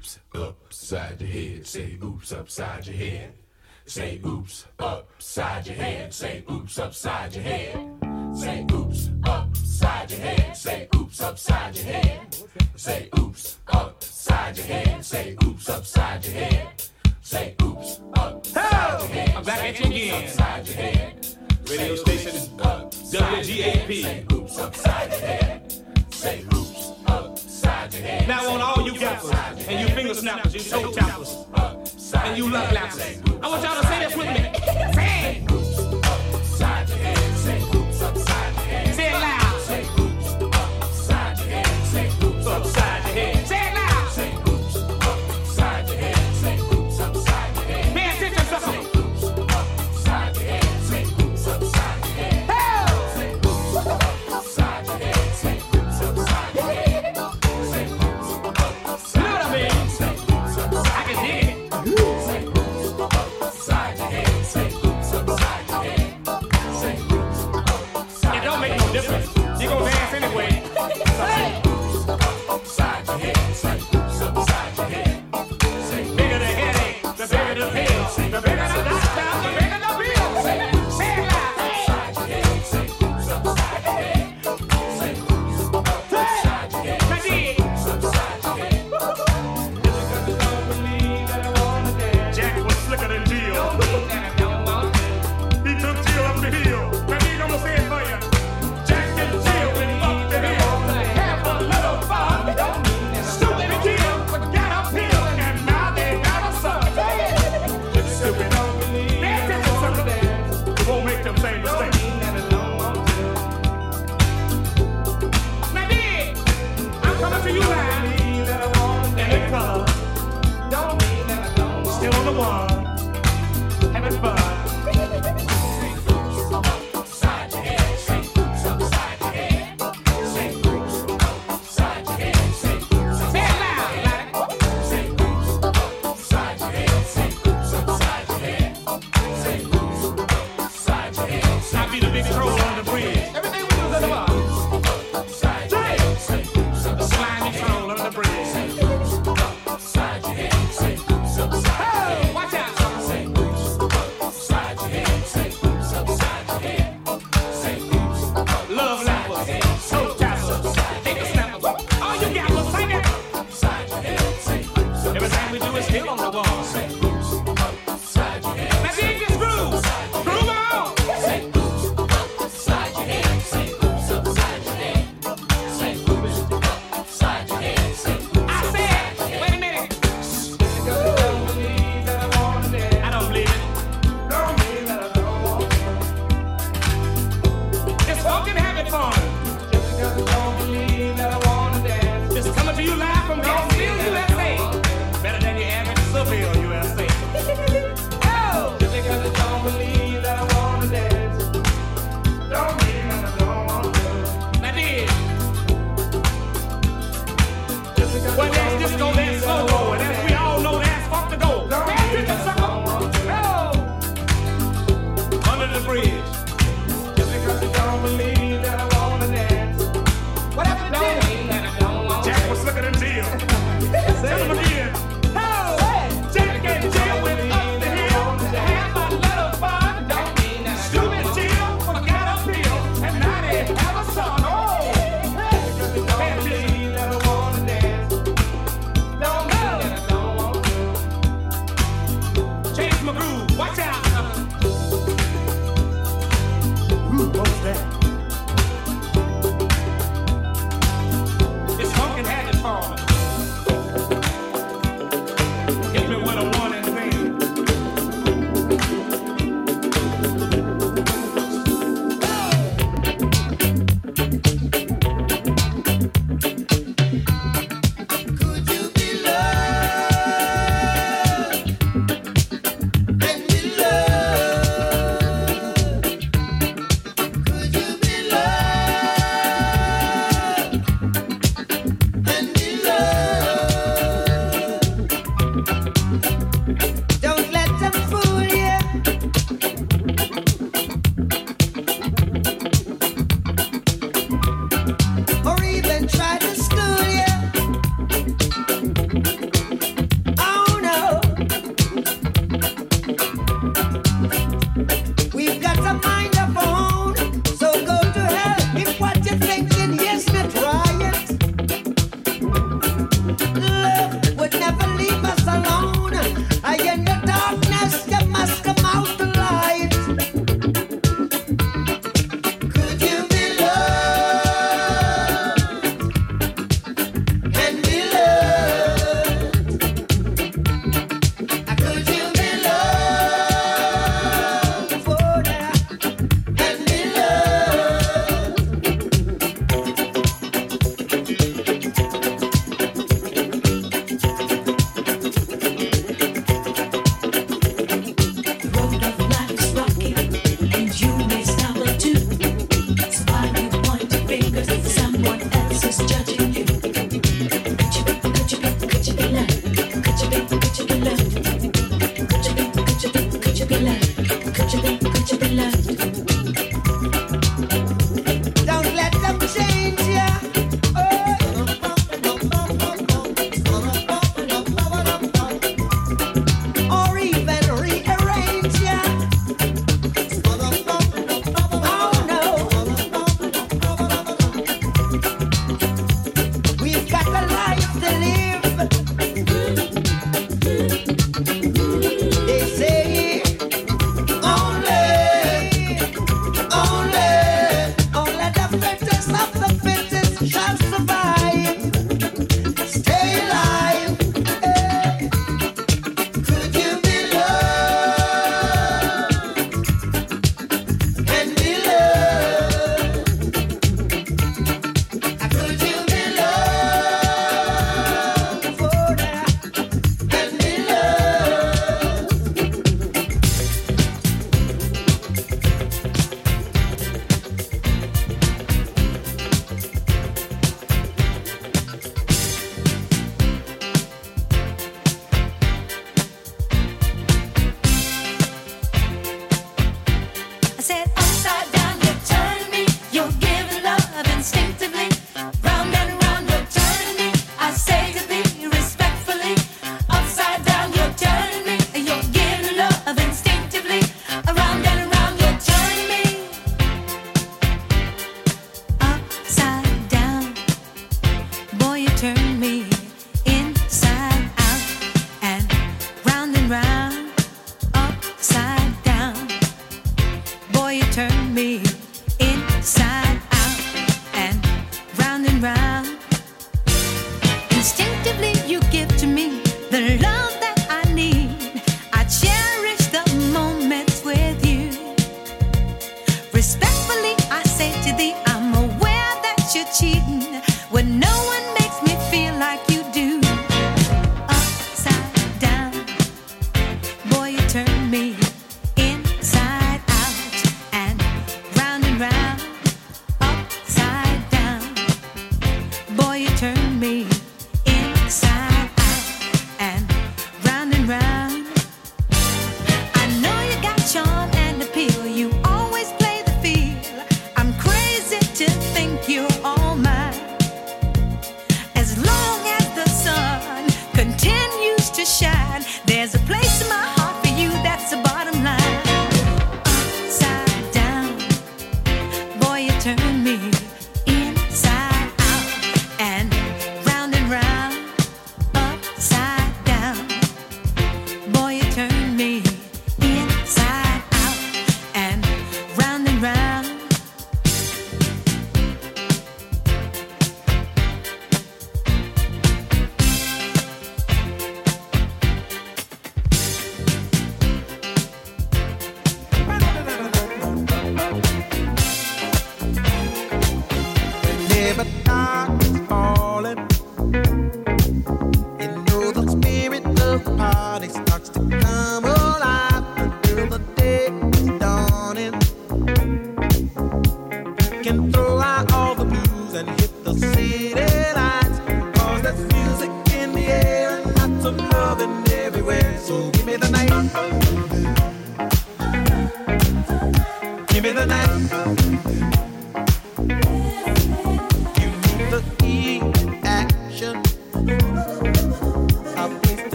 oops upside your head. Say oops upside your head. Say oops upside your head. Say oops upside your head. Say oops upside your head. Say oops upside your head. Say oops upside your head. Say oops upside your head. Say oops upside your head. I'm back at you again. Upside your head. Radio station WGAP. Say oops upside your head. Say oops. Now on all you gappers and you finger snappers, you toe tappers, and you love lappers. I want y'all to say this with me. Say.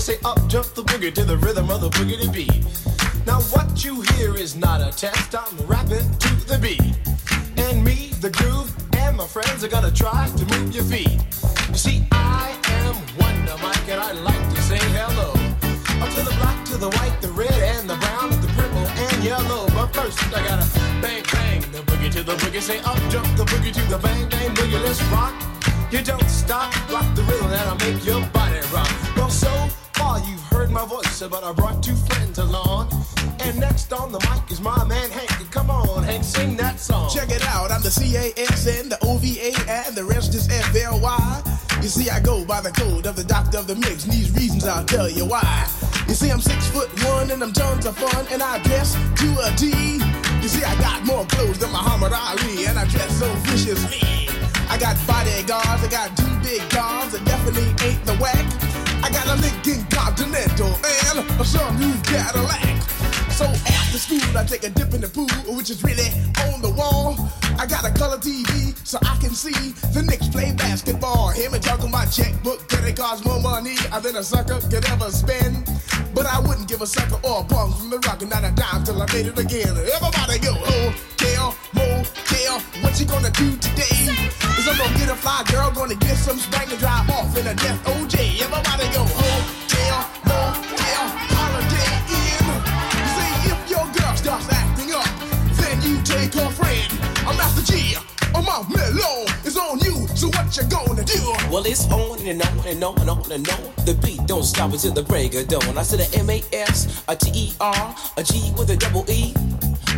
Say up jump the boogie to the rhythm of the boogie to beat. Now what you hear is not a test. I'm Hank, sing that song. Check it out, I'm the C-A-S-N, the O-V-A, and the rest is F-L-Y. You see, I go by the code of the doctor of the mix, and these reasons I'll tell you why. You see, I'm six foot one, and I'm tons of fun, and I dress to a T. You see, I got more clothes than Muhammad Ali, and I dress so viciously. I got bodyguards, I got two big guns, that definitely ain't the whack. I got a Lincoln Continental and a some new Cadillac. So after school, I take a dip in the pool, which is really on the wall. I got a color TV so I can see the Knicks play basketball. Hear me talking about checkbook, credit cards, more money than a sucker could ever spend. But I wouldn't give a sucker or a punk from the rock and not a dime till I made it again. Everybody go, oh. Hotel, motel, what you gonna do today? Is I'm gonna get a fly girl, gonna get some spank and drive off in a death OJ. Everybody go, hotel, motel, holiday inn. See if your girl starts acting up, then you take her friend. I'm Master Gee. Oh my mellow is on you, so what you gonna do? Well, it's on and on and on and on and on. The beat don't stop until the break of dawn. I said a M A S, a T E R, a G with a double E.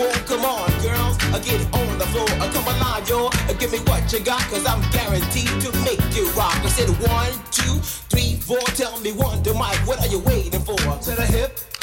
Come on, girls, I get it on the floor. I come alive. Uh, Give me what you got, cause I'm guaranteed to make you rock. I said one, two, three, four. Tell me one to Mike, what are you waiting for? To the hip,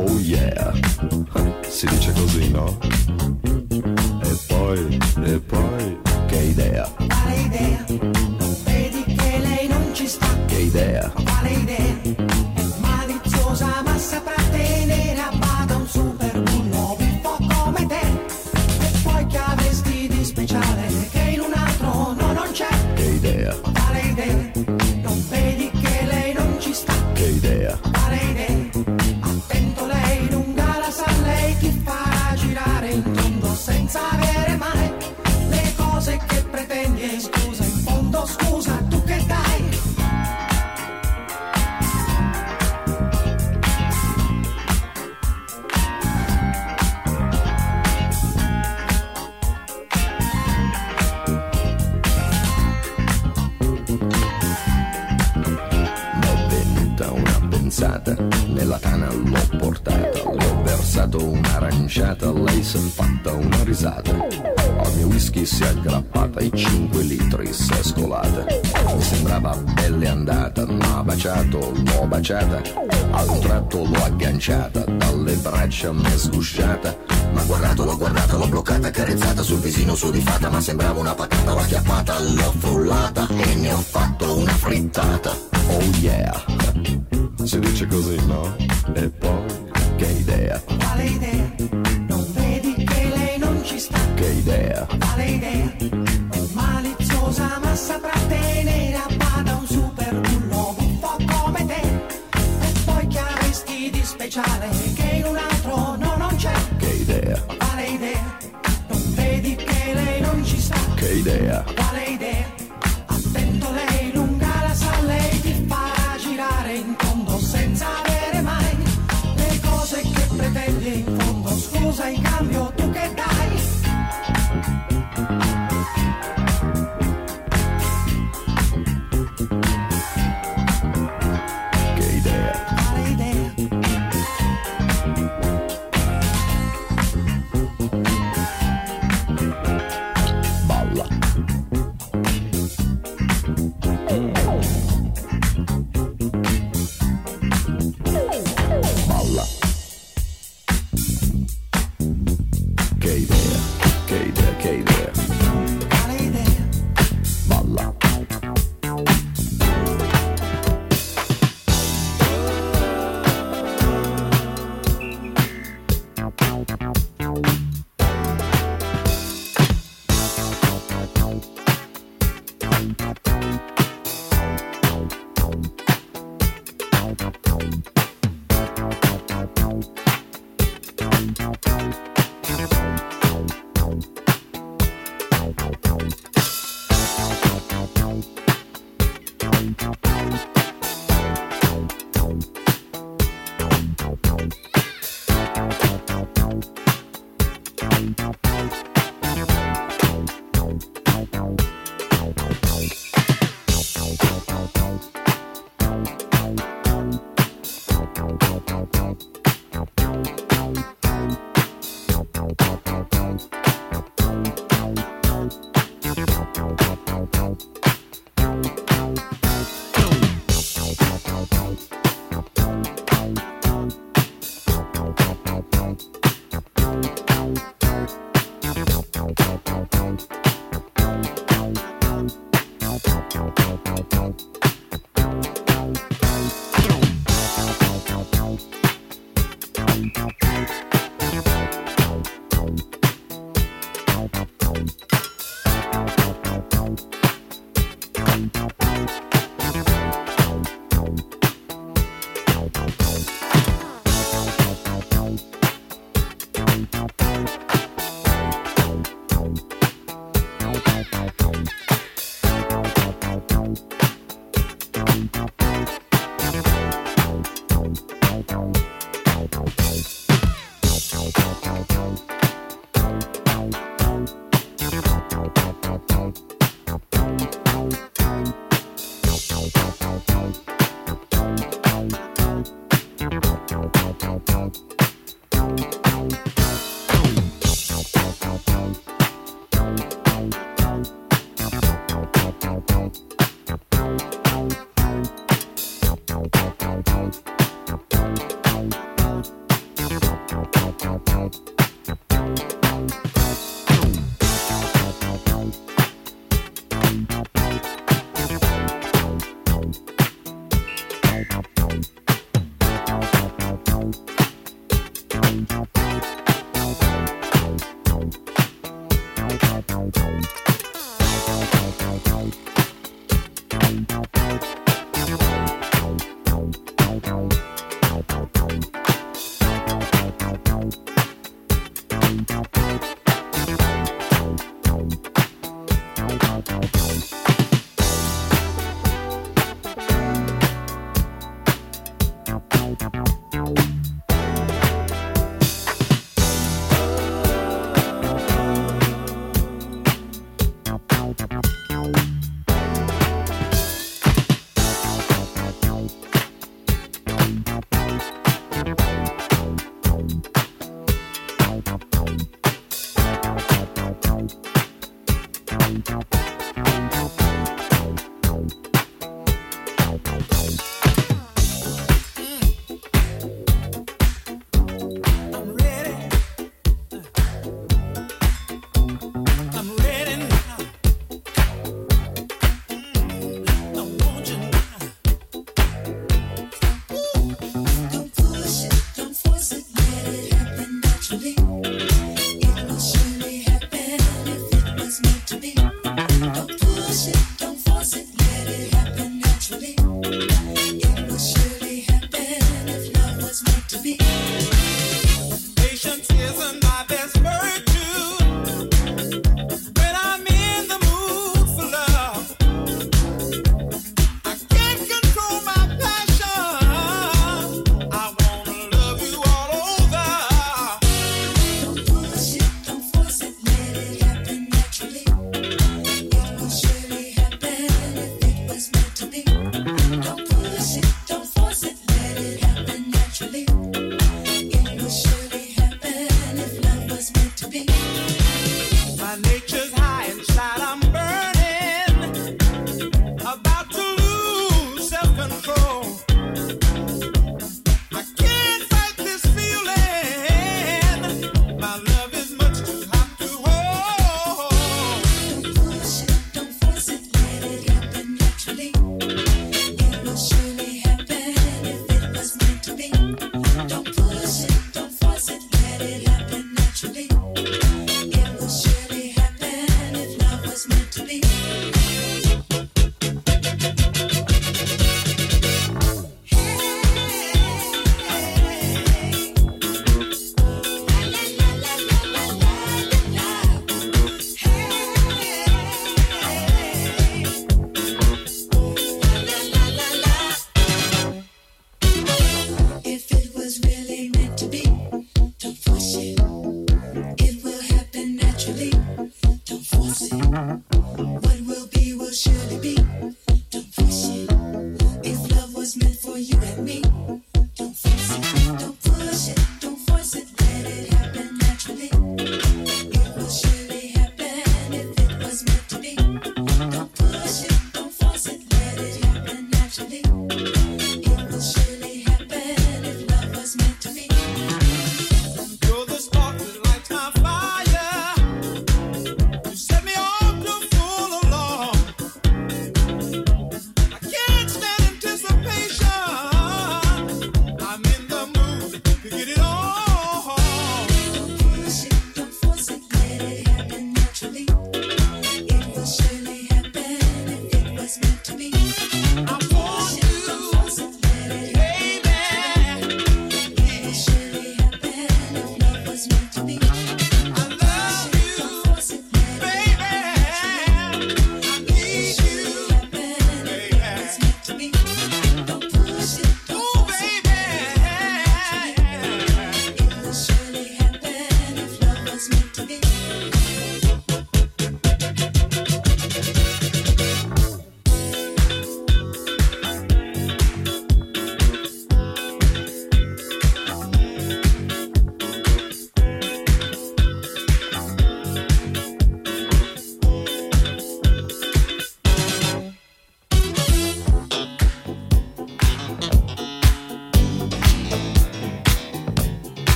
Oh yeah, si dice così, no? E poi, e poi, che idea, Quale idea? L'ho baciata, a un tratto l'ho agganciata, dalle braccia m'è sgusciata. Ma guardato, l'ho guardata, l'ho bloccata, carezzata sul visino su di fata, ma sembrava una patata, l'ho acchiappata, l'ho frullata e ne ho fatto una frittata. Oh yeah, si dice così, no? E poi,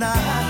Heartache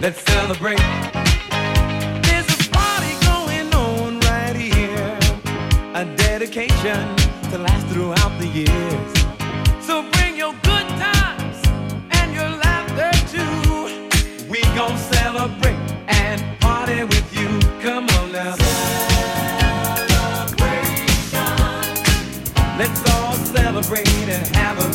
Let's celebrate. There's a party going on right here. A dedication to last throughout the years. So bring your good times and your laughter too. We gon' celebrate and party with you. Come on now. Celebration. Let's all celebrate and have a